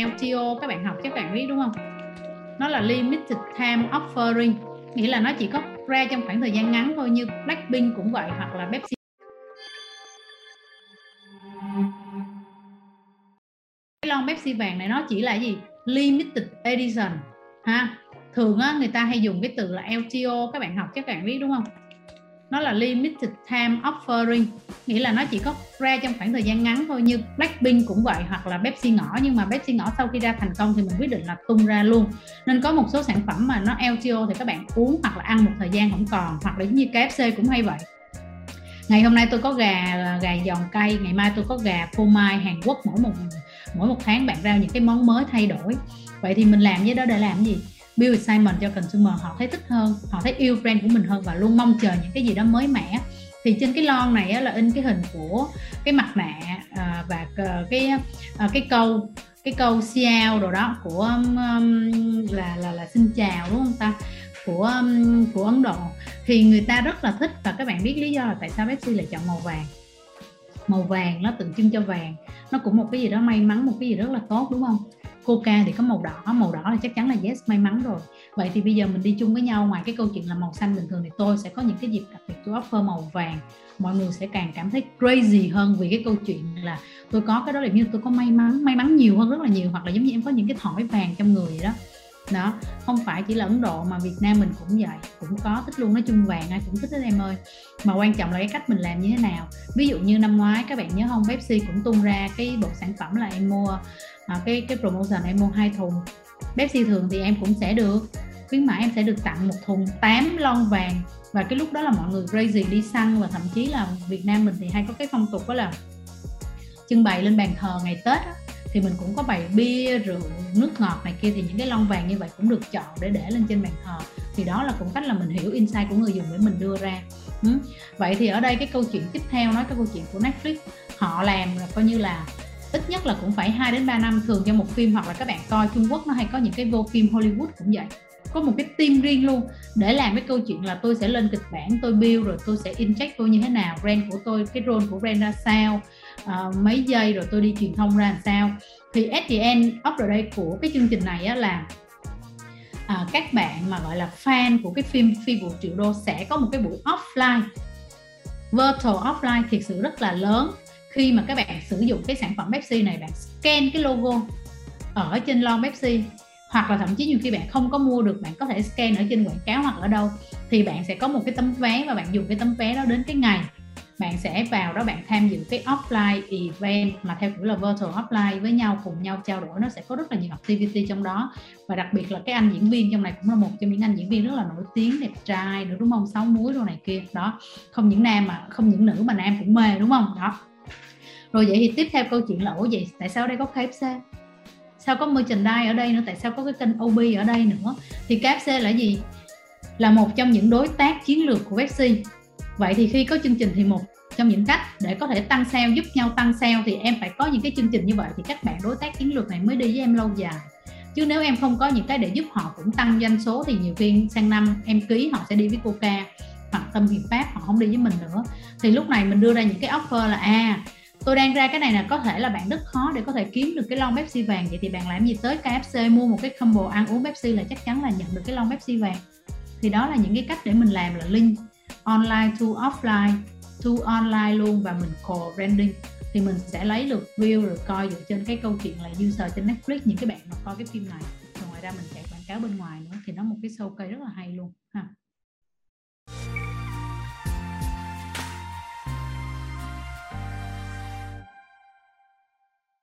LTO các bạn học các bạn biết đúng không? Nó là limited time offering, nghĩa là nó chỉ có ra trong khoảng thời gian ngắn thôi, như Blackpink cũng vậy, hoặc là Pepsi. Cái lon Pepsi vàng này nó chỉ là gì? Limited edition, ha? Thường á, người ta hay dùng cái từ là LTO các bạn học các bạn biết đúng không? Nó là limited time offering, nghĩa là nó chỉ có ra trong khoảng thời gian ngắn thôi, như Blackpink cũng vậy, hoặc là Pepsi ngõ nhưng mà Pepsi ngõ sau khi ra thành công thì mình quyết định là tung ra luôn. Nên có một số sản phẩm mà nó LTO thì các bạn uống hoặc là ăn một thời gian không còn, hoặc là giống như KFC cũng hay vậy. Ngày hôm nay tôi có gà gà giòn cay, ngày mai tôi có gà phô mai. Hàn Quốc mỗi một mỗi một tháng bạn ra những cái món mới thay đổi. Vậy thì mình làm với đó để làm gì? Build excitement cho consumer họ thấy thích hơn họ thấy yêu brand của mình hơn và luôn mong chờ những cái gì đó mới mẻ. Thì trên cái lon này á, là in cái hình của cái mặt nạ à, và ờ, cái à, cái câu cái câu xiao đồ đó của um, là là là xin chào đúng không ta? Của um, của Ấn Độ. Thì người ta rất là thích và các bạn biết lý do là tại sao Pepsi lại chọn màu vàng. Màu vàng nó tượng trưng cho vàng. Nó cũng một cái gì đó may mắn một cái gì rất là tốt đúng không? Coca thì có màu đỏ màu đỏ là chắc chắn là yes, may mắn rồi. Vậy thì bây giờ mình đi chung với nhau, ngoài cái câu chuyện là màu xanh bình thường thì tôi sẽ có những cái dịp đặc biệt tôi offer màu vàng. Mọi người sẽ càng cảm thấy crazy hơn vì cái câu chuyện là tôi có cái đó là như tôi có may mắn may mắn nhiều hơn rất là nhiều, hoặc là giống như em có những cái thỏi vàng trong người đó đó không phải chỉ là ấn độ mà việt nam mình cũng vậy cũng có thích luôn nói chung vàng ai cũng thích hết em ơi. Mà quan trọng là cái cách mình làm như thế nào. Ví dụ như năm ngoái các bạn nhớ không Pepsi cũng tung ra cái bộ sản phẩm là em mua à, cái cái promotion em mua hai thùng. Pepsi thường thì em cũng sẽ được khuyến mãi em sẽ được tặng một thùng 8 lon vàng. Và cái lúc đó là mọi người crazy đi săn và thậm chí là Việt Nam mình thì hay có cái phong tục đó là trưng bày lên bàn thờ ngày Tết đó thì mình cũng có bày bia rượu nước ngọt này kia, thì những cái lon vàng như vậy cũng được chọn để để lên trên bàn thờ. Thì đó là cũng cách là mình hiểu insight của người dùng để mình đưa ra. Ừ. vậy thì ở đây cái câu chuyện tiếp theo nói cái câu chuyện của Netflix, họ làm là coi như là ít nhất là cũng phải 2 đến 3 năm thường cho một phim, hoặc là các bạn coi Trung Quốc nó hay có những cái vô phim Hollywood cũng vậy. Có một cái team riêng luôn để làm cái câu chuyện là tôi sẽ lên kịch bản, tôi build rồi tôi sẽ inject tôi như thế nào, brand của tôi, cái role của brand ra sao uh, mấy giây rồi tôi đi truyền thông ra làm sao. Thì at the end of the day của cái chương trình này á là à, các bạn mà gọi là fan của cái phim phi vụ triệu đô sẽ có một cái buổi offline. Virtual offline thiệt sự rất là lớn. Khi mà các bạn sử dụng cái sản phẩm Pepsi này bạn scan cái logo ở trên lon Pepsi hoặc là thậm chí nhiều khi bạn không có mua được bạn có thể scan ở trên quảng cáo hoặc ở đâu thì bạn sẽ có một cái tấm vé và bạn dùng cái tấm vé đó đến cái ngày bạn sẽ vào đó bạn tham dự cái offline event mà theo kiểu là virtual offline với nhau, cùng nhau trao đổi, nó sẽ có rất là nhiều activity trong đó. Và đặc biệt là cái anh diễn viên trong này cũng là một trong những anh diễn viên rất là nổi tiếng, đẹp trai nữa, đúng không? Sáu múi đồ này kia. Đó, không những nam mà, không những nữ mà nam cũng mê, đúng không? Đó. Rồi vậy thì tiếp theo câu chuyện là, ủa vậy tại sao đây có KFC sao có merchandise ở đây nữa? Tại sao có cái kênh OB ở đây nữa? Thì KFC là gì? Là một trong những đối tác chiến lược của Pepsi vậy thì khi có chương trình thì một trong những cách để có thể tăng sale, giúp nhau tăng sale thì em phải có những cái chương trình như vậy thì các bạn đối tác chiến lược này mới đi với em lâu dài. Chứ nếu em không có những cái để giúp họ cũng tăng doanh số thì nhiều khi sang năm em ký họ sẽ đi với Coca hoặc Tâm Hiệp Pháp, họ không đi với mình nữa. Thì lúc này mình đưa ra những cái offer là à tôi đang ra cái này là có thể là bạn rất khó để có thể kiếm được cái lon Pepsi vàng vậy thì bạn làm gì tới KFC mua một cái combo ăn uống Pepsi là chắc chắn là nhận được cái lon Pepsi vàng. Thì đó là những cái cách để mình làm là link online to offline to online luôn và mình call branding. Thì mình sẽ lấy được view, rồi coi dựa trên cái câu chuyện là user trên Netflix, những cái bạn mà coi cái phim này. Rồi ngoài ra mình chạy quảng cáo bên ngoài nữa, thì nó một cái show cây rất là hay luôn, ha.